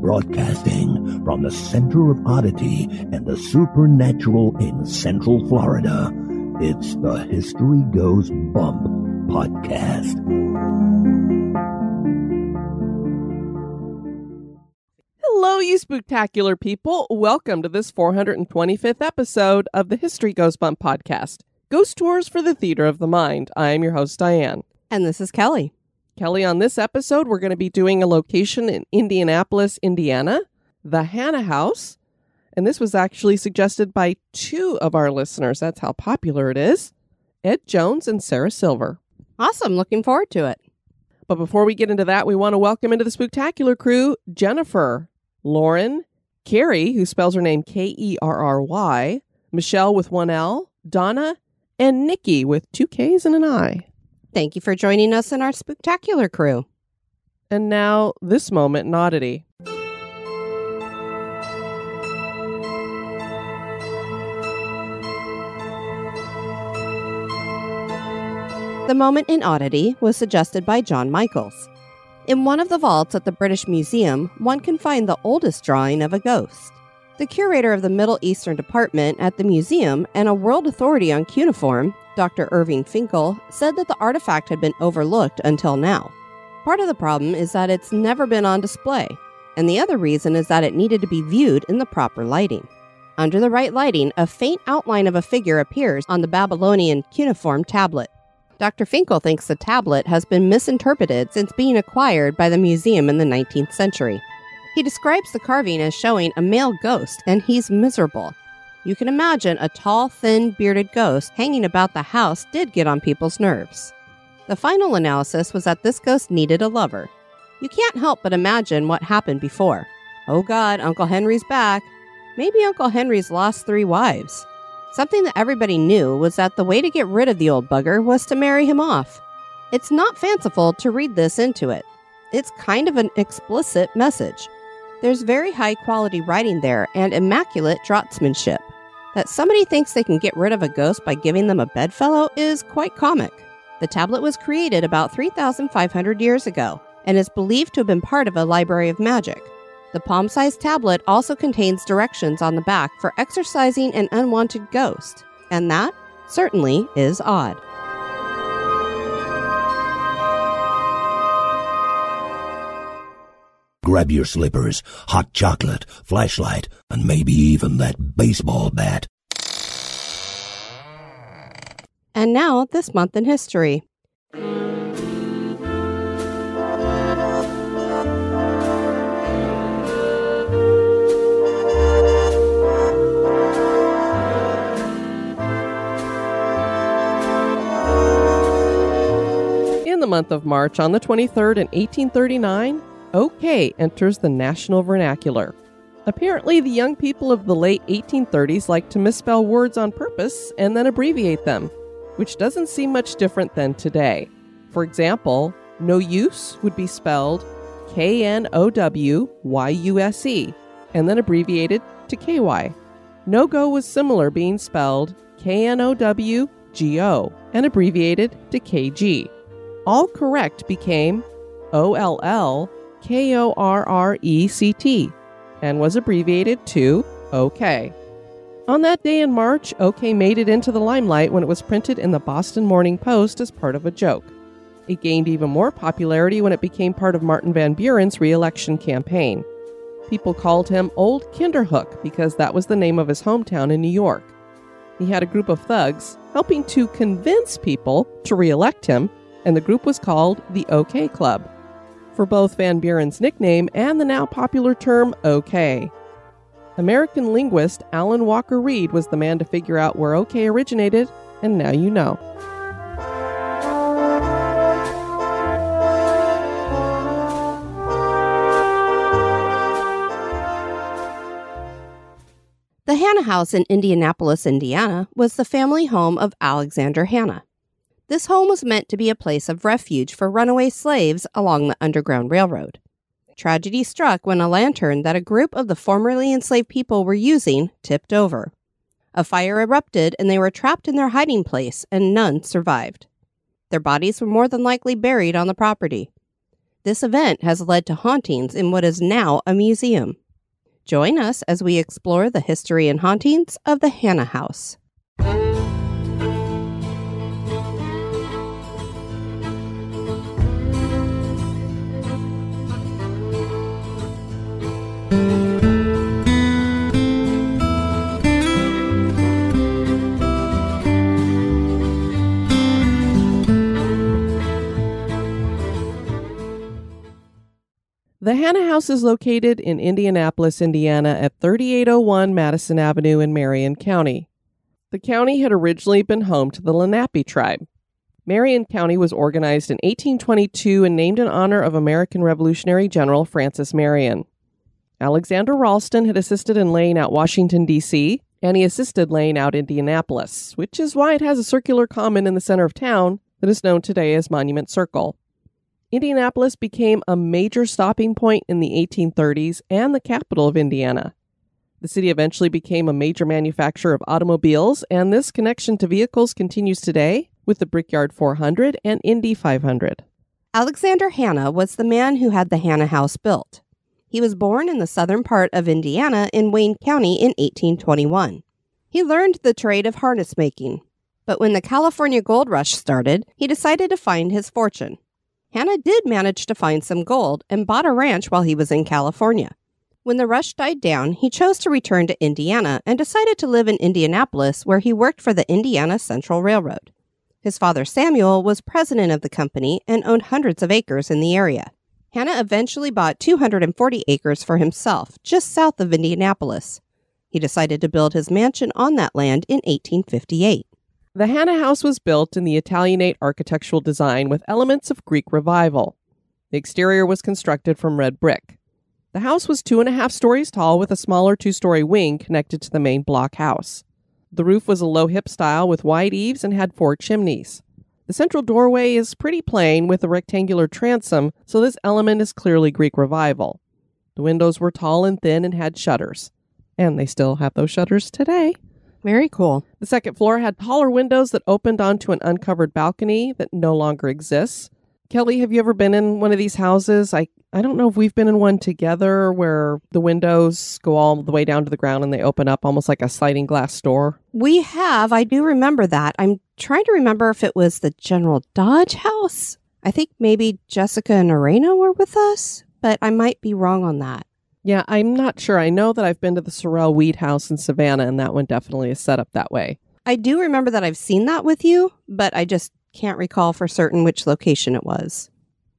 Broadcasting from the center of oddity and the supernatural in Central Florida, it's the History Goes Bump podcast. Hello, you spectacular people. Welcome to this 425th episode of the History Goes Bump podcast Ghost Tours for the Theater of the Mind. I am your host, Diane. And this is Kelly. Kelly, on this episode, we're going to be doing a location in Indianapolis, Indiana, the Hannah House. And this was actually suggested by two of our listeners. That's how popular it is Ed Jones and Sarah Silver. Awesome. Looking forward to it. But before we get into that, we want to welcome into the spectacular crew Jennifer, Lauren, Carrie, who spells her name K E R R Y, Michelle with one L, Donna, and Nikki with two K's and an I. Thank you for joining us in our spectacular crew. And now, this moment in oddity. The moment in oddity was suggested by John Michaels. In one of the vaults at the British Museum, one can find the oldest drawing of a ghost. The curator of the Middle Eastern Department at the museum and a world authority on cuneiform, Dr. Irving Finkel, said that the artifact had been overlooked until now. Part of the problem is that it's never been on display, and the other reason is that it needed to be viewed in the proper lighting. Under the right lighting, a faint outline of a figure appears on the Babylonian cuneiform tablet. Dr. Finkel thinks the tablet has been misinterpreted since being acquired by the museum in the 19th century. He describes the carving as showing a male ghost, and he's miserable. You can imagine a tall, thin, bearded ghost hanging about the house did get on people's nerves. The final analysis was that this ghost needed a lover. You can't help but imagine what happened before. Oh God, Uncle Henry's back. Maybe Uncle Henry's lost three wives. Something that everybody knew was that the way to get rid of the old bugger was to marry him off. It's not fanciful to read this into it. It's kind of an explicit message. There's very high quality writing there and immaculate draughtsmanship. That somebody thinks they can get rid of a ghost by giving them a bedfellow is quite comic. The tablet was created about 3,500 years ago and is believed to have been part of a library of magic. The palm sized tablet also contains directions on the back for exorcising an unwanted ghost, and that certainly is odd. Grab your slippers, hot chocolate, flashlight, and maybe even that baseball bat. And now, this month in history. In the month of March, on the 23rd in 1839, OK enters the national vernacular. Apparently, the young people of the late 1830s like to misspell words on purpose and then abbreviate them, which doesn't seem much different than today. For example, no use would be spelled K N O W Y U S E and then abbreviated to KY. No go was similar, being spelled K N O W G O and abbreviated to KG. All correct became O L L K O R R E C T and was abbreviated to OK. On that day in March, OK made it into the limelight when it was printed in the Boston Morning Post as part of a joke. It gained even more popularity when it became part of Martin Van Buren's re election campaign. People called him Old Kinderhook because that was the name of his hometown in New York. He had a group of thugs helping to convince people to re elect him, and the group was called the OK Club for both Van Buren's nickname and the now popular term OK. American linguist Allen Walker Read was the man to figure out where OK originated, and now you know. The Hannah House in Indianapolis, Indiana was the family home of Alexander Hannah. This home was meant to be a place of refuge for runaway slaves along the Underground Railroad. Tragedy struck when a lantern that a group of the formerly enslaved people were using tipped over. A fire erupted and they were trapped in their hiding place, and none survived. Their bodies were more than likely buried on the property. This event has led to hauntings in what is now a museum. Join us as we explore the history and hauntings of the Hannah House. The Hannah House is located in Indianapolis, Indiana at 3801 Madison Avenue in Marion County. The county had originally been home to the Lenape tribe. Marion County was organized in 1822 and named in honor of American Revolutionary General Francis Marion. Alexander Ralston had assisted in laying out Washington, D.C., and he assisted laying out Indianapolis, which is why it has a circular common in the center of town that is known today as Monument Circle. Indianapolis became a major stopping point in the 1830s and the capital of Indiana. The city eventually became a major manufacturer of automobiles, and this connection to vehicles continues today with the Brickyard 400 and Indy 500. Alexander Hannah was the man who had the Hannah House built. He was born in the southern part of Indiana in Wayne County in 1821. He learned the trade of harness making, but when the California gold rush started, he decided to find his fortune. Hannah did manage to find some gold and bought a ranch while he was in California. When the rush died down, he chose to return to Indiana and decided to live in Indianapolis, where he worked for the Indiana Central Railroad. His father Samuel was president of the company and owned hundreds of acres in the area. Hannah eventually bought 240 acres for himself, just south of Indianapolis. He decided to build his mansion on that land in 1858. The Hannah House was built in the Italianate architectural design with elements of Greek revival. The exterior was constructed from red brick. The house was two and a half stories tall with a smaller two story wing connected to the main block house. The roof was a low hip style with wide eaves and had four chimneys. The central doorway is pretty plain with a rectangular transom, so this element is clearly Greek revival. The windows were tall and thin and had shutters. And they still have those shutters today. Very cool. The second floor had taller windows that opened onto an uncovered balcony that no longer exists. Kelly, have you ever been in one of these houses? I, I don't know if we've been in one together where the windows go all the way down to the ground and they open up almost like a sliding glass door. We have. I do remember that. I'm trying to remember if it was the General Dodge house. I think maybe Jessica and Arena were with us, but I might be wrong on that. Yeah, I'm not sure. I know that I've been to the Sorrel Weed House in Savannah, and that one definitely is set up that way. I do remember that I've seen that with you, but I just can't recall for certain which location it was.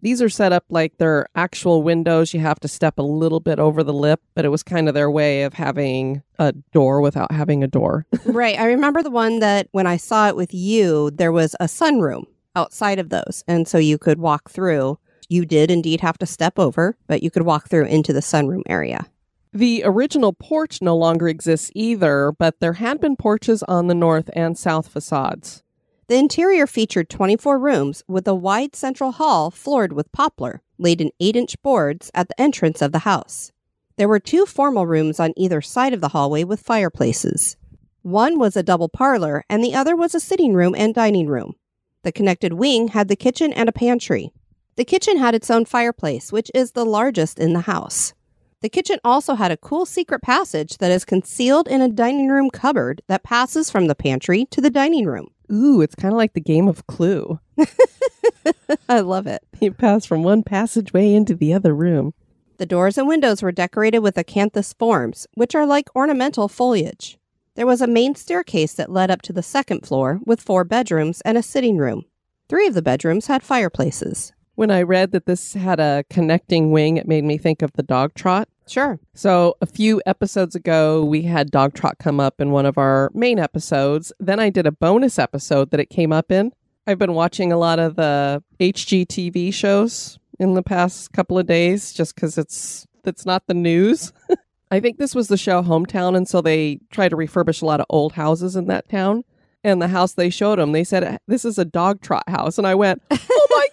These are set up like they're actual windows. You have to step a little bit over the lip, but it was kind of their way of having a door without having a door. right. I remember the one that when I saw it with you, there was a sunroom outside of those. And so you could walk through. You did indeed have to step over, but you could walk through into the sunroom area. The original porch no longer exists either, but there had been porches on the north and south facades. The interior featured 24 rooms with a wide central hall floored with poplar, laid in 8 inch boards at the entrance of the house. There were two formal rooms on either side of the hallway with fireplaces. One was a double parlor, and the other was a sitting room and dining room. The connected wing had the kitchen and a pantry. The kitchen had its own fireplace, which is the largest in the house. The kitchen also had a cool secret passage that is concealed in a dining room cupboard that passes from the pantry to the dining room. Ooh, it's kind of like the game of Clue. I love it. You pass from one passageway into the other room. The doors and windows were decorated with acanthus forms, which are like ornamental foliage. There was a main staircase that led up to the second floor with four bedrooms and a sitting room. Three of the bedrooms had fireplaces. When I read that this had a connecting wing, it made me think of the dog trot. Sure. So, a few episodes ago, we had Dog Trot come up in one of our main episodes. Then I did a bonus episode that it came up in. I've been watching a lot of the HGTV shows in the past couple of days just because it's it's not the news. I think this was the show Hometown, and so they try to refurbish a lot of old houses in that town. And the house they showed them, they said, This is a dog trot house. And I went, Oh my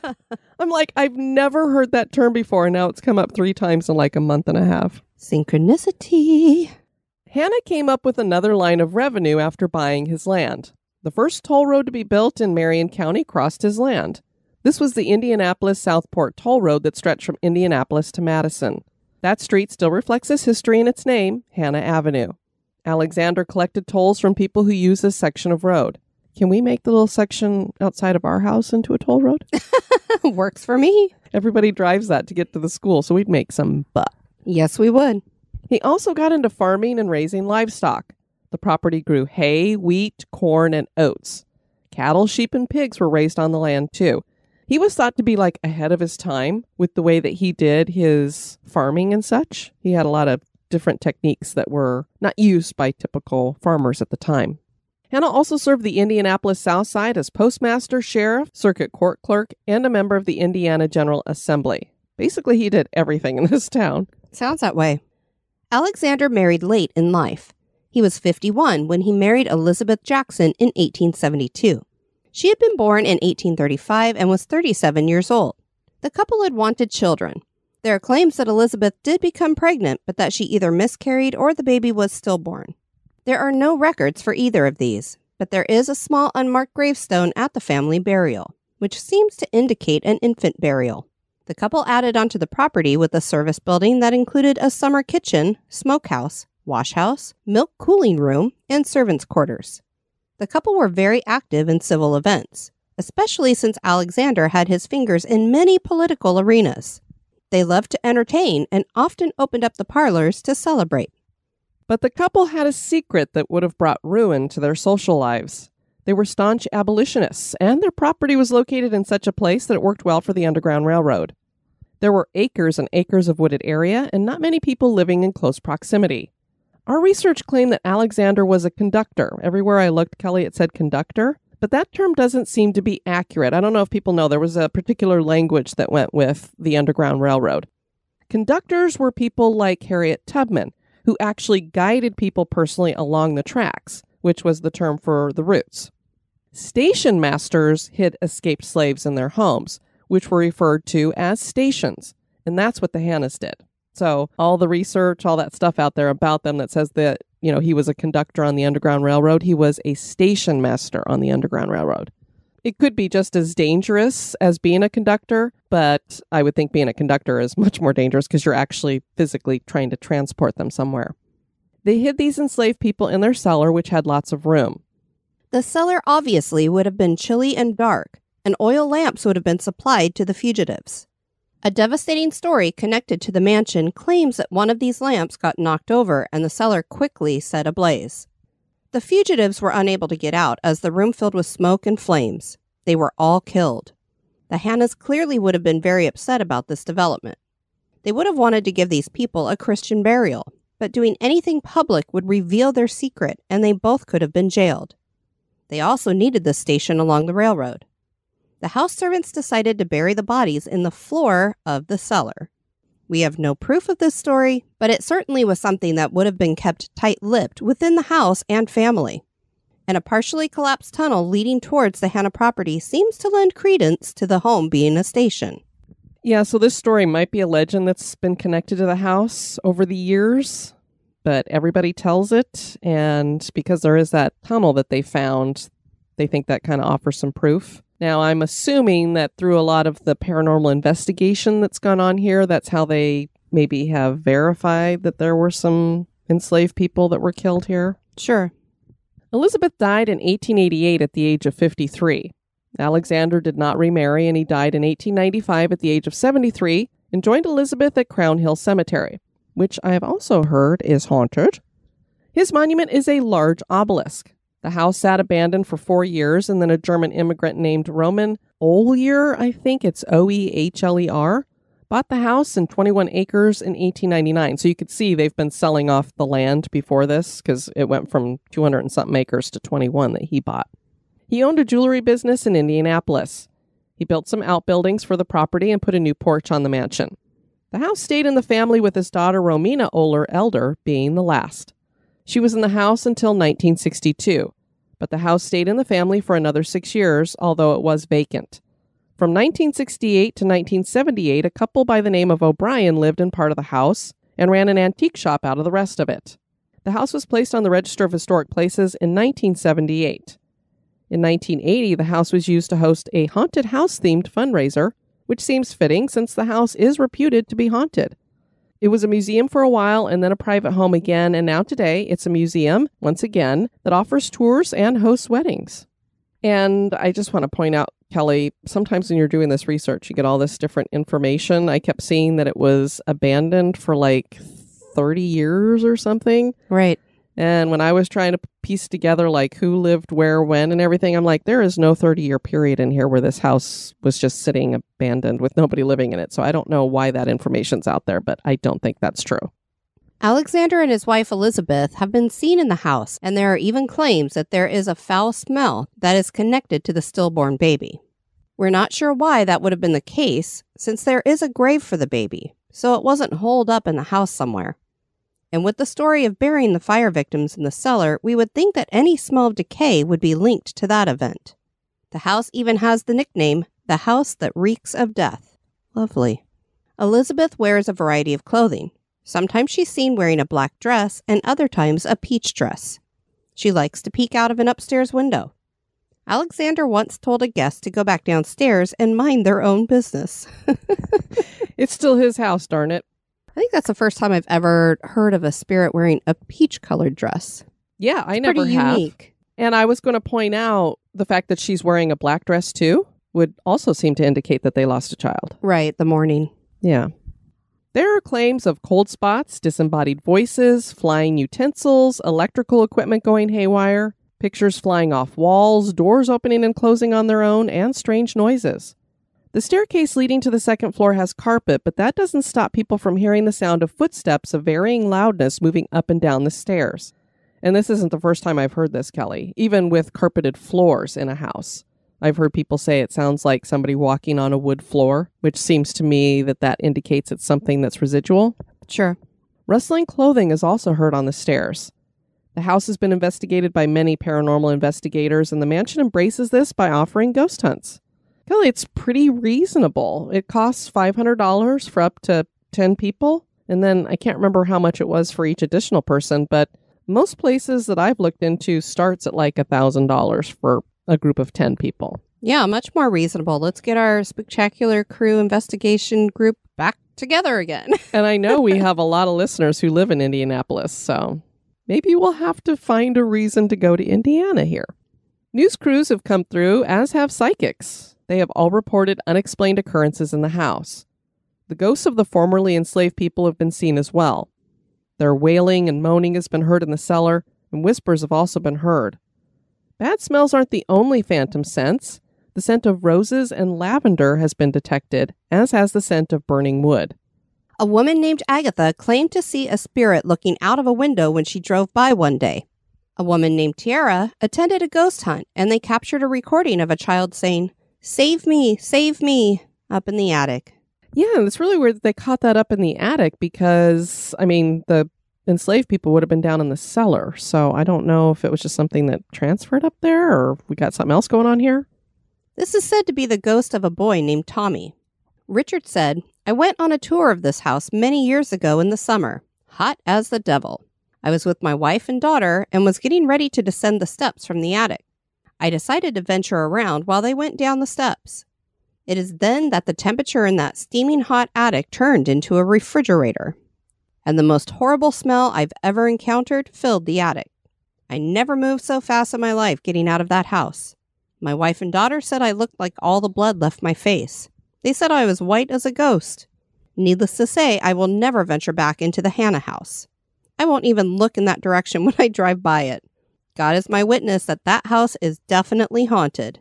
God. I'm like, I've never heard that term before. And now it's come up three times in like a month and a half. Synchronicity. Hannah came up with another line of revenue after buying his land. The first toll road to be built in Marion County crossed his land. This was the Indianapolis Southport Toll Road that stretched from Indianapolis to Madison. That street still reflects its history in its name, Hanna Avenue. Alexander collected tolls from people who use this section of road. Can we make the little section outside of our house into a toll road? Works for me. Everybody drives that to get to the school, so we'd make some buck. Yes, we would. He also got into farming and raising livestock. The property grew hay, wheat, corn, and oats. Cattle, sheep, and pigs were raised on the land too. He was thought to be like ahead of his time with the way that he did his farming and such. He had a lot of different techniques that were not used by typical farmers at the time. Hannah also served the Indianapolis South Side as postmaster, sheriff, circuit court clerk, and a member of the Indiana General Assembly. Basically, he did everything in this town. Sounds that way. Alexander married late in life. He was 51 when he married Elizabeth Jackson in 1872. She had been born in 1835 and was 37 years old. The couple had wanted children. There are claims that Elizabeth did become pregnant, but that she either miscarried or the baby was stillborn. There are no records for either of these, but there is a small unmarked gravestone at the family burial, which seems to indicate an infant burial. The couple added onto the property with a service building that included a summer kitchen, smokehouse, washhouse, milk cooling room, and servants' quarters. The couple were very active in civil events, especially since Alexander had his fingers in many political arenas. They loved to entertain and often opened up the parlors to celebrate. But the couple had a secret that would have brought ruin to their social lives. They were staunch abolitionists, and their property was located in such a place that it worked well for the Underground Railroad. There were acres and acres of wooded area, and not many people living in close proximity. Our research claimed that Alexander was a conductor. Everywhere I looked, Kelly, it said conductor, but that term doesn't seem to be accurate. I don't know if people know there was a particular language that went with the Underground Railroad. Conductors were people like Harriet Tubman, who actually guided people personally along the tracks, which was the term for the routes. Station masters hid escaped slaves in their homes, which were referred to as stations, and that's what the Hannahs did. So all the research, all that stuff out there about them that says that, you know, he was a conductor on the Underground Railroad, he was a station master on the Underground Railroad. It could be just as dangerous as being a conductor, but I would think being a conductor is much more dangerous because you're actually physically trying to transport them somewhere. They hid these enslaved people in their cellar, which had lots of room. The cellar obviously would have been chilly and dark, and oil lamps would have been supplied to the fugitives. A devastating story connected to the mansion claims that one of these lamps got knocked over and the cellar quickly set ablaze. The fugitives were unable to get out as the room filled with smoke and flames. They were all killed. The Hannahs clearly would have been very upset about this development. They would have wanted to give these people a Christian burial, but doing anything public would reveal their secret and they both could have been jailed. They also needed the station along the railroad the house servants decided to bury the bodies in the floor of the cellar. We have no proof of this story, but it certainly was something that would have been kept tight lipped within the house and family. And a partially collapsed tunnel leading towards the Hannah property seems to lend credence to the home being a station. Yeah, so this story might be a legend that's been connected to the house over the years, but everybody tells it. And because there is that tunnel that they found, they think that kind of offers some proof. Now, I'm assuming that through a lot of the paranormal investigation that's gone on here, that's how they maybe have verified that there were some enslaved people that were killed here. Sure. Elizabeth died in 1888 at the age of 53. Alexander did not remarry and he died in 1895 at the age of 73 and joined Elizabeth at Crown Hill Cemetery, which I have also heard is haunted. His monument is a large obelisk. The house sat abandoned for four years, and then a German immigrant named Roman Oehler, I think it's O E H L E R, bought the house and 21 acres in 1899. So you could see they've been selling off the land before this because it went from 200 and something acres to 21 that he bought. He owned a jewelry business in Indianapolis. He built some outbuildings for the property and put a new porch on the mansion. The house stayed in the family with his daughter Romina Oehler Elder being the last. She was in the house until 1962, but the house stayed in the family for another six years, although it was vacant. From 1968 to 1978, a couple by the name of O'Brien lived in part of the house and ran an antique shop out of the rest of it. The house was placed on the Register of Historic Places in 1978. In 1980, the house was used to host a haunted house themed fundraiser, which seems fitting since the house is reputed to be haunted. It was a museum for a while and then a private home again, and now today it's a museum, once again, that offers tours and hosts weddings. And I just want to point out, Kelly, sometimes when you're doing this research, you get all this different information. I kept seeing that it was abandoned for like 30 years or something. Right. And when I was trying to piece together like who lived where, when, and everything, I'm like, there is no 30 year period in here where this house was just sitting abandoned with nobody living in it. So I don't know why that information's out there, but I don't think that's true. Alexander and his wife Elizabeth have been seen in the house, and there are even claims that there is a foul smell that is connected to the stillborn baby. We're not sure why that would have been the case, since there is a grave for the baby, so it wasn't holed up in the house somewhere. And with the story of burying the fire victims in the cellar, we would think that any smell of decay would be linked to that event. The house even has the nickname, the house that reeks of death. Lovely. Elizabeth wears a variety of clothing. Sometimes she's seen wearing a black dress, and other times a peach dress. She likes to peek out of an upstairs window. Alexander once told a guest to go back downstairs and mind their own business. It's still his house, darn it. I think that's the first time I've ever heard of a spirit wearing a peach colored dress. Yeah, I It's never pretty have. unique. And I was going to point out the fact that she's wearing a black dress too would also seem to indicate that they lost a child. Right, the mourning. Yeah. There are claims of cold spots, disembodied voices, flying utensils, electrical equipment going haywire, pictures flying off walls, doors opening and closing on their own, and strange noises. The staircase leading to the second floor has carpet, but that doesn't stop people from hearing the sound of footsteps of varying loudness moving up and down the stairs. And this isn't the first time I've heard this, Kelly, even with carpeted floors in a house. I've heard people say it sounds like somebody walking on a wood floor, which seems to me that that indicates it's something that's residual. Sure. Rustling clothing is also heard on the stairs. The house has been investigated by many paranormal investigators, and the mansion embraces this by offering ghost hunts. Kelly, it's pretty reasonable. It costs $500 for up to 10 people, and then I can't remember how much it was for each additional person, but most places that I've looked into starts at like $1,000 for a group of 10 people. Yeah, much more reasonable. Let's get our spectacular crew investigation group back together again. And I know we have a lot of listeners who live in Indianapolis, so maybe we'll have to find a reason to go to Indiana here. News crews have come through, as have psychics. They have all reported unexplained occurrences in the house. The ghosts of the formerly enslaved people have been seen as well. Their wailing and moaning has been heard in the cellar, and whispers have also been heard. Bad smells aren't the only phantom scents. The scent of roses and lavender has been detected, as has the scent of burning wood. A woman named Agatha claimed to see a spirit looking out of a window when she drove by one day. A woman named Tiara attended a ghost hunt and they captured a recording of a child saying, Save me, save me, up in the attic. Yeah, and it's really weird that they caught that up in the attic because, I mean, the enslaved people would have been down in the cellar. So I don't know if it was just something that transferred up there or we got something else going on here. This is said to be the ghost of a boy named Tommy. Richard said, I went on a tour of this house many years ago in the summer, hot as the devil. I was with my wife and daughter and was getting ready to descend the steps from the attic. I decided to venture around while they went down the steps. It is then that the temperature in that steaming hot attic turned into a refrigerator. And the most horrible smell I've ever encountered filled the attic. I never moved so fast in my life getting out of that house. My wife and daughter said I looked like all the blood left my face. They said I was white as a ghost. Needless to say, I will never venture back into the Hannah house. I won't even look in that direction when I drive by it. God is my witness that that house is definitely haunted.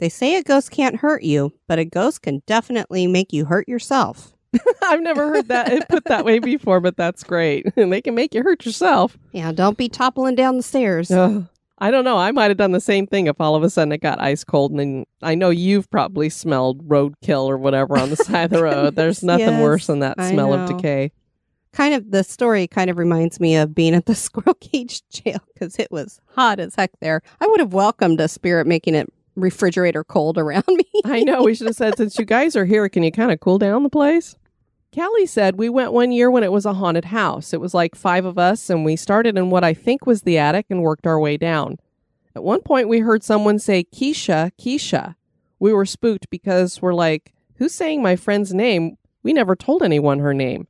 They say a ghost can't hurt you, but a ghost can definitely make you hurt yourself. I've never heard that put that way before, but that's great. And they can make you hurt yourself. Yeah, don't be toppling down the stairs. Ugh. I don't know. I might have done the same thing if all of a sudden it got ice cold. And then I know you've probably smelled roadkill or whatever on the side of the road. There's nothing Yes, worse than that smell of decay. Kind of the story kind of reminds me of being at the squirrel cage jail because it was hot as heck there. I would have welcomed a spirit making it refrigerator cold around me. I know. We should have said, since you guys are here, can you kind of cool down the place? Callie said we went one year when it was a haunted house. It was like five of us, and we started in what I think was the attic and worked our way down. At one point, we heard someone say, Keisha, Keisha. We were spooked because we're like, who's saying my friend's name? We never told anyone her name.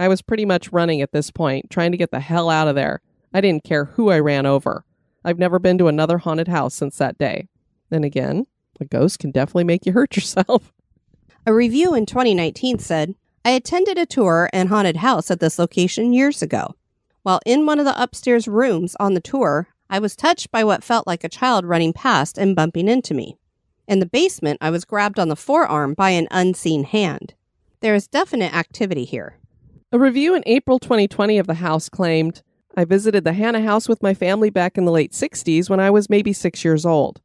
I was pretty much running at this point, trying to get the hell out of there. I didn't care who I ran over. I've never been to another haunted house since that day. Then again, a ghost can definitely make you hurt yourself. A review in 2019 said, I attended a tour and haunted house at this location years ago. While in one of the upstairs rooms on the tour, I was touched by what felt like a child running past and bumping into me. In the basement, I was grabbed on the forearm by an unseen hand. There is definite activity here. A review in April 2020 of the house claimed I visited the Hannah house with my family back in the late 60s when I was maybe six years old.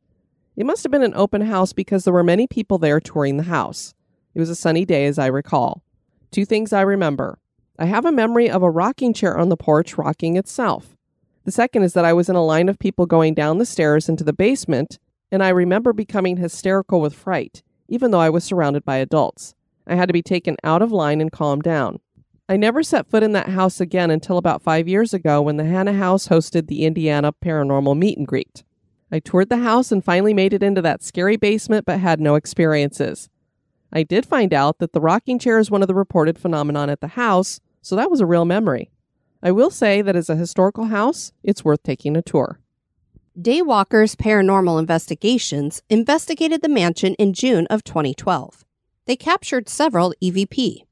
It must have been an open house because there were many people there touring the house. It was a sunny day, as I recall. Two things I remember I have a memory of a rocking chair on the porch rocking itself. The second is that I was in a line of people going down the stairs into the basement, and I remember becoming hysterical with fright, even though I was surrounded by adults. I had to be taken out of line and calmed down. I never set foot in that house again until about five years ago when the Hannah House hosted the Indiana Paranormal Meet and Greet. I toured the house and finally made it into that scary basement but had no experiences. I did find out that the rocking chair is one of the reported phenomenon at the house, so that was a real memory. I will say that as a historical house, it's worth taking a tour. Daywalkers Paranormal Investigations investigated the mansion in June of 2012. They captured several EVP.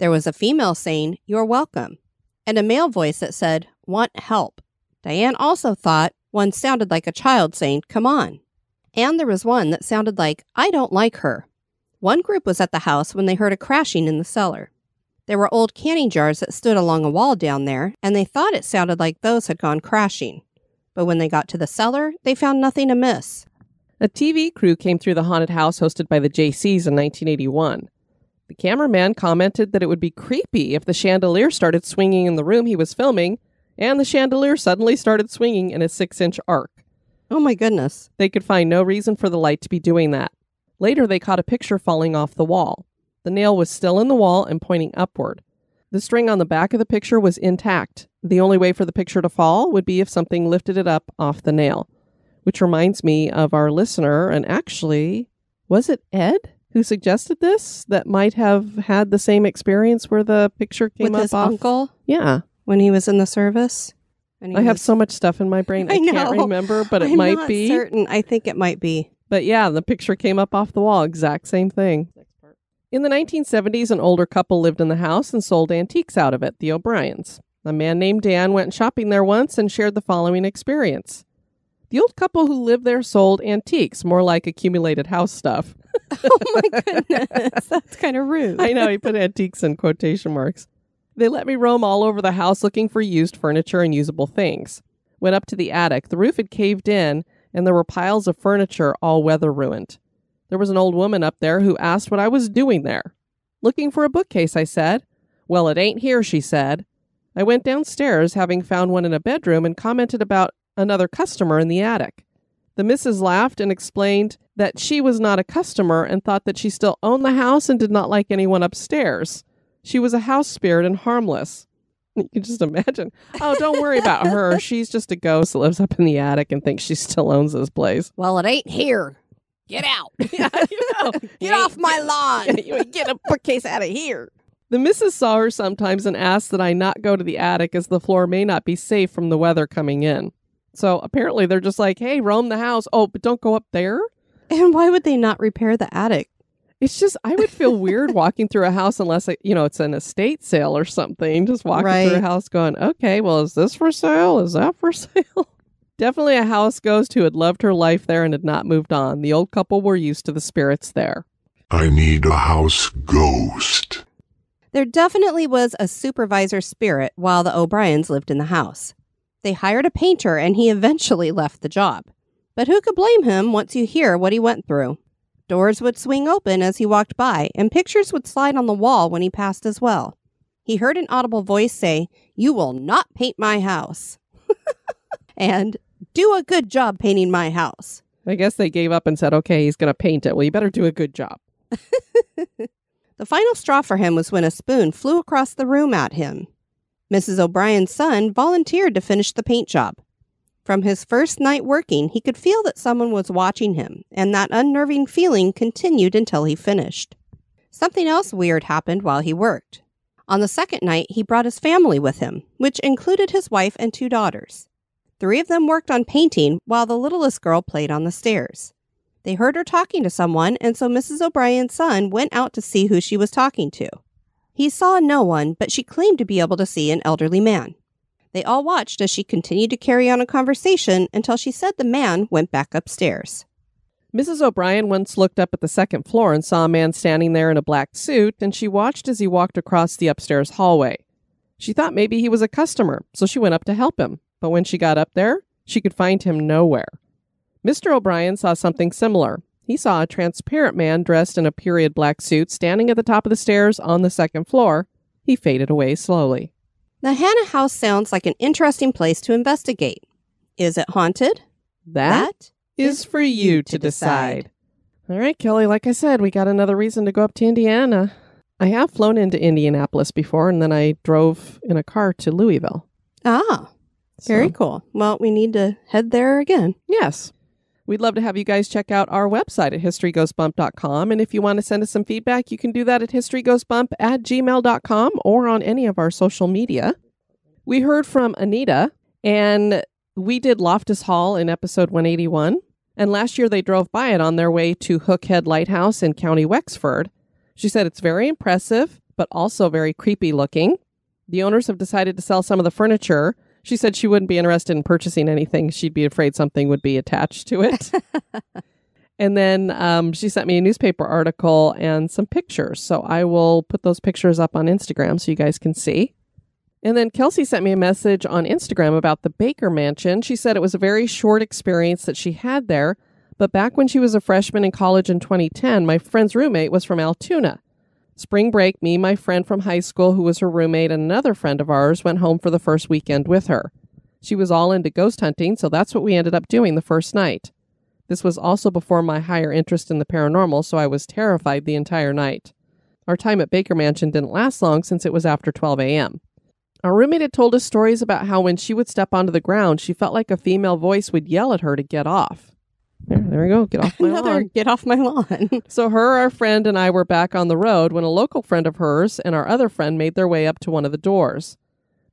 There was a female saying, You're welcome, and a male voice that said, Want help. Diane also thought one sounded like a child saying, Come on. And there was one that sounded like, I don't like her. One group was at the house when they heard a crashing in the cellar. There were old canning jars that stood along a wall down there, and they thought it sounded like those had gone crashing. But when they got to the cellar, they found nothing amiss. A TV crew came through the haunted house hosted by the Jaycees in 1981. The cameraman commented that it would be creepy if the chandelier started swinging in the room he was filming, and the chandelier suddenly started swinging in a six inch arc. Oh my goodness. They could find no reason for the light to be doing that. Later, they caught a picture falling off the wall. The nail was still in the wall and pointing upward. The string on the back of the picture was intact. The only way for the picture to fall would be if something lifted it up off the nail. Which reminds me of our listener, and actually, was it Ed who suggested this that might have had the same experience where the picture came With up his off? uncle Yeah. when he was in the service. And he I have was- so much stuff in my brain I, I can't know. remember, but it I'm might not be. certain. I think it might be. But yeah, the picture came up off the wall. Exact same thing. In the 1970s, an older couple lived in the house and sold antiques out of it, the O'Briens. A man named Dan went shopping there once and shared the following experience. The old couple who lived there sold antiques, more like accumulated house stuff. Oh my goodness. That's kind of rude. I know, he put antiques in quotation marks. They let me roam all over the house looking for used furniture and usable things. Went up to the attic. The roof had caved in, and there were piles of furniture all weather ruined. There was an old woman up there who asked what I was doing there. Looking for a bookcase, I said. Well, it ain't here, she said. I went downstairs, having found one in a bedroom, and commented about another customer in the attic. The missus laughed and explained that she was not a customer and thought that she still owned the house and did not like anyone upstairs. She was a house spirit and harmless. You can just imagine. Oh, don't worry about her. She's just a ghost that lives up in the attic and thinks she still owns this place. well, it ain't here. Get out. Yeah, you know. Get off my lawn. you get a bookcase out of here. The missus saw her sometimes and asked that I not go to the attic as the floor may not be safe from the weather coming in. So apparently they're just like, hey, roam the house. Oh, but don't go up there. And why would they not repair the attic? It's just I would feel weird walking through a house unless I, you know it's an estate sale or something. Just walking through a house, going, okay, well, is this for sale? Is that for sale? Definitely a house ghost who had loved her life there and had not moved on. The old couple were used to the spirits there. I need a house ghost. There definitely was a supervisor spirit while the O'Briens lived in the house. They hired a painter and he eventually left the job. But who could blame him once you hear what he went through? Doors would swing open as he walked by, and pictures would slide on the wall when he passed as well. He heard an audible voice say, You will not paint my house. and do a good job painting my house. I guess they gave up and said, okay, he's going to paint it. Well, you better do a good job. The final straw for him was when a spoon flew across the room at him. Mrs. O'Brien's son volunteered to finish the paint job. From his first night working, he could feel that someone was watching him, and that unnerving feeling continued until he finished. Something else weird happened while he worked. On the second night, he brought his family with him, which included his wife and two daughters. Three of them worked on painting while the littlest girl played on the stairs. They heard her talking to someone, and so Mrs. O'Brien's son went out to see who she was talking to. He saw no one, but she claimed to be able to see an elderly man. They all watched as she continued to carry on a conversation until she said the man went back upstairs. Mrs. O'Brien once looked up at the second floor and saw a man standing there in a black suit, and she watched as he walked across the upstairs hallway. She thought maybe he was a customer, so she went up to help him. But when she got up there, she could find him nowhere. Mr. O'Brien saw something similar. He saw a transparent man dressed in a period black suit standing at the top of the stairs on the second floor. He faded away slowly. The Hannah house sounds like an interesting place to investigate. Is it haunted? that is for you to decide. All right, Kelly, like I said, we got another reason to go up to Indiana. I have flown into Indianapolis before, and then I drove in a car to Louisville. Ah, very So- cool. Well, we need to head there again. Yes. We'd love to have you guys check out our website at historygoesbump.com. And if you want to send us some feedback, you can do that at historygoesbump at gmail.com or on any of our social media. We heard from Anita, and we did Loftus Hall in episode 181. And last year they drove by it on their way to Hookhead Lighthouse in County Wexford. She said it's very impressive, but also very creepy looking. The owners have decided to sell some of the furniture. She said she wouldn't be interested in purchasing anything. She'd be afraid something would be attached to it. and then um, she sent me a newspaper article and some pictures. So I will put those pictures up on Instagram so you guys can see. And then Kelsey sent me a message on Instagram about the Baker Mansion. She said it was a very short experience that she had there. But back when she was a freshman in college in 2010, my friend's roommate was from Altoona. Spring break, me, my friend from high school, who was her roommate, and another friend of ours went home for the first weekend with her. She was all into ghost hunting, so that's what we ended up doing the first night. This was also before my higher interest in the paranormal, so I was terrified the entire night. Our time at Baker Mansion didn't last long since it was after 12 a.m. Our roommate had told us stories about how when she would step onto the ground, she felt like a female voice would yell at her to get off. There, there we go. Get off my Another lawn. get off my lawn. So her, our friend, and I were back on the road when a local friend of hers and our other friend made their way up to one of the doors.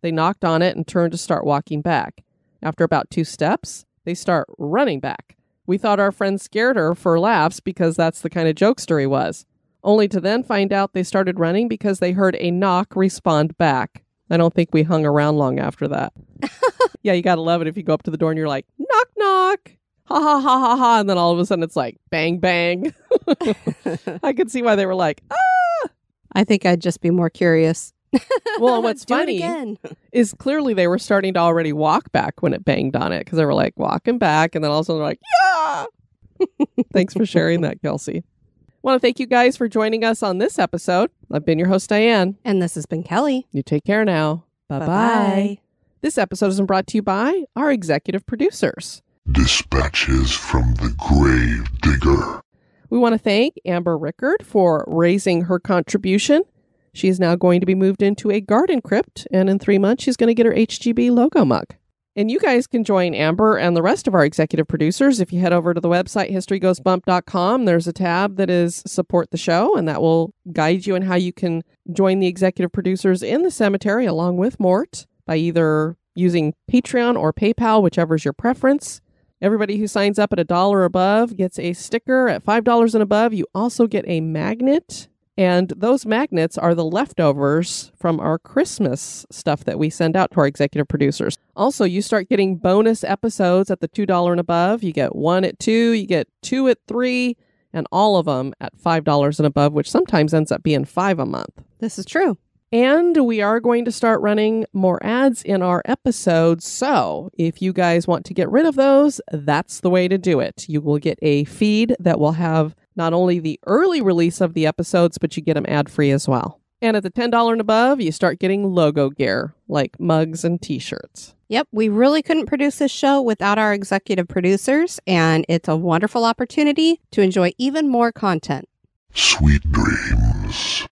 They knocked on it and turned to start walking back. After about two steps, they start running back. We thought our friend scared her for laughs because that's the kind of jokester he was. Only to then find out they started running because they heard a knock respond back. I don't think we hung around long after that. yeah, you gotta love it if you go up to the door and you're like, knock, knock. Ha ha ha ha ha. And then all of a sudden it's like, bang, bang. I could see why they were like, ah. I think I'd just be more curious. Well, what's funny is clearly they were starting to already walk back when it banged on it because they were like walking back and then all of a sudden they're like, yeah. Thanks for sharing that, Kelsey. want to thank you guys for joining us on this episode. I've been your host, Diane. And this has been Kelly. You take care now. Bye bye. This episode is brought to you by our executive producers. Dispatches from the grave digger. We want to thank Amber Rickard for raising her contribution. She is now going to be moved into a garden crypt, and in three months, she's going to get her HGB logo mug. And you guys can join Amber and the rest of our executive producers if you head over to the website historygoesbump.com. There's a tab that is support the show, and that will guide you in how you can join the executive producers in the cemetery along with Mort by either using Patreon or PayPal, whichever is your preference. Everybody who signs up at a dollar above gets a sticker. At $5 and above, you also get a magnet. And those magnets are the leftovers from our Christmas stuff that we send out to our executive producers. Also, you start getting bonus episodes at the $2 and above. You get one at two, you get two at three, and all of them at $5 and above, which sometimes ends up being five a month. This is true. And we are going to start running more ads in our episodes. So if you guys want to get rid of those, that's the way to do it. You will get a feed that will have not only the early release of the episodes, but you get them ad free as well. And at the $10 and above, you start getting logo gear like mugs and t shirts. Yep, we really couldn't produce this show without our executive producers, and it's a wonderful opportunity to enjoy even more content. Sweet dreams.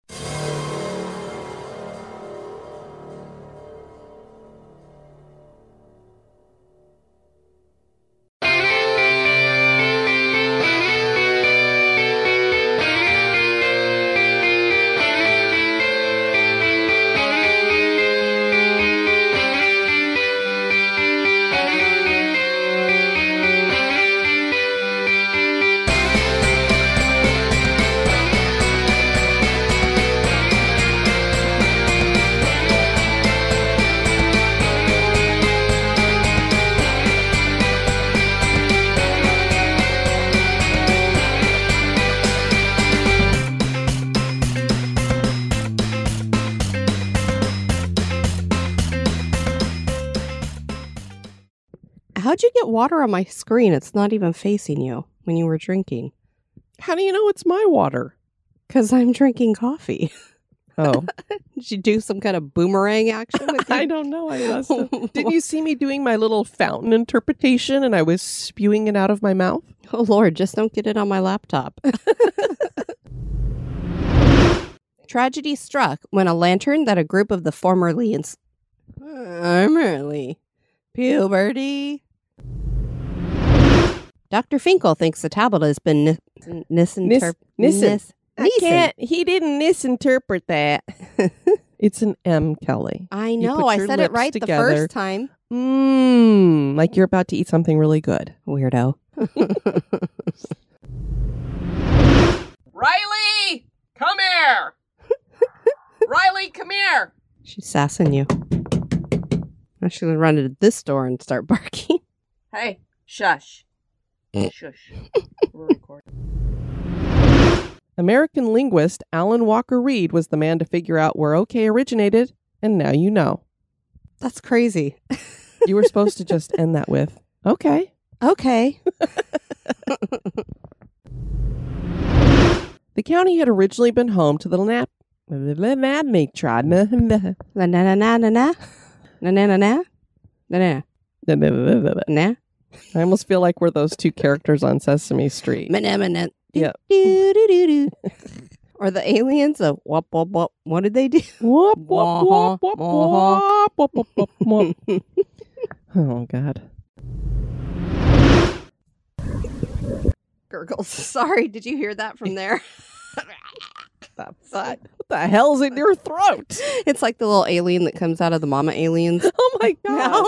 How'd you get water on my screen? It's not even facing you when you were drinking. How do you know it's my water? Because I'm drinking coffee. Oh, Did you do some kind of boomerang action with I don't know. I must have. Didn't you see me doing my little fountain interpretation and I was spewing it out of my mouth? Oh, Lord, just don't get it on my laptop. Tragedy struck when a lantern that a group of the formerly ins- formerly puberty. Dr. Finkel thinks the tablet has been nis- misinterpreted. Nissen. I can't. He didn't misinterpret that. it's an M, Kelly. I know. I said it lips right the first time. Mmm, like you're about to eat something really good. Weirdo. Riley, come here. Riley, come here. She's sassing you. I should run into this door and start barking. Hey, shush. Eh. Shush. We're recording. American linguist Allen Walker Read was the man to figure out where OK originated, and now you know. That's crazy. You were supposed to just end that with, okay. Okay. The county had originally been home to the Nap. Matron. Na na na na na na na na na na na na na. I almost feel like we're those two characters on Sesame Street. Mana-mana. Do, Yeah. Or the aliens of whoop whoop whoop. What did they do? Whoop, whoop, Wah-ha, uh-huh, whoop, whoop, uh-huh. wah-ha. whoop, whoop, whoop, whoop, whoop. Oh, God. Gurgles. Sorry, did you hear that from there? What the hell's in your throat? it's like the little alien that comes out of the mama aliens. Oh, my God.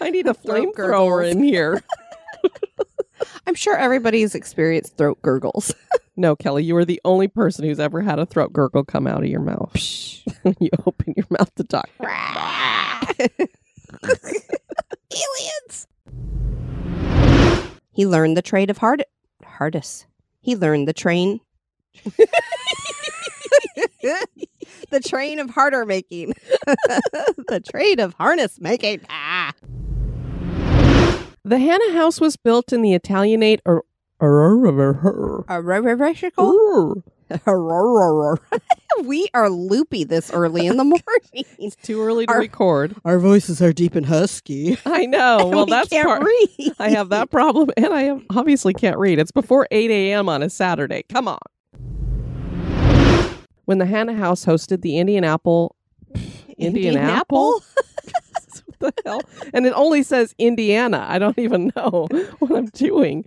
I need a flamethrower in here. I'm sure everybody's experienced throat gurgles. No, Kelly, you are the only person who's ever had a throat gurgle come out of your mouth. when you open your mouth to talk. aliens. He learned the trade of hard hardest. He learned the train. the train of harder making. the trade of harness making. Ah. The Hannah house was built in the Italianate or. A reversical? we are loopy this early in the morning. It's too early to Our- record. Our voices are deep and husky. I know. Well, we that's can't part. read. I have that problem, and I obviously can't read. It's before 8 a.m. on a Saturday. Come on. When the Hannah House hosted the Indian Apple. Indian Apple? what the hell? And it only says Indiana. I don't even know what I'm doing.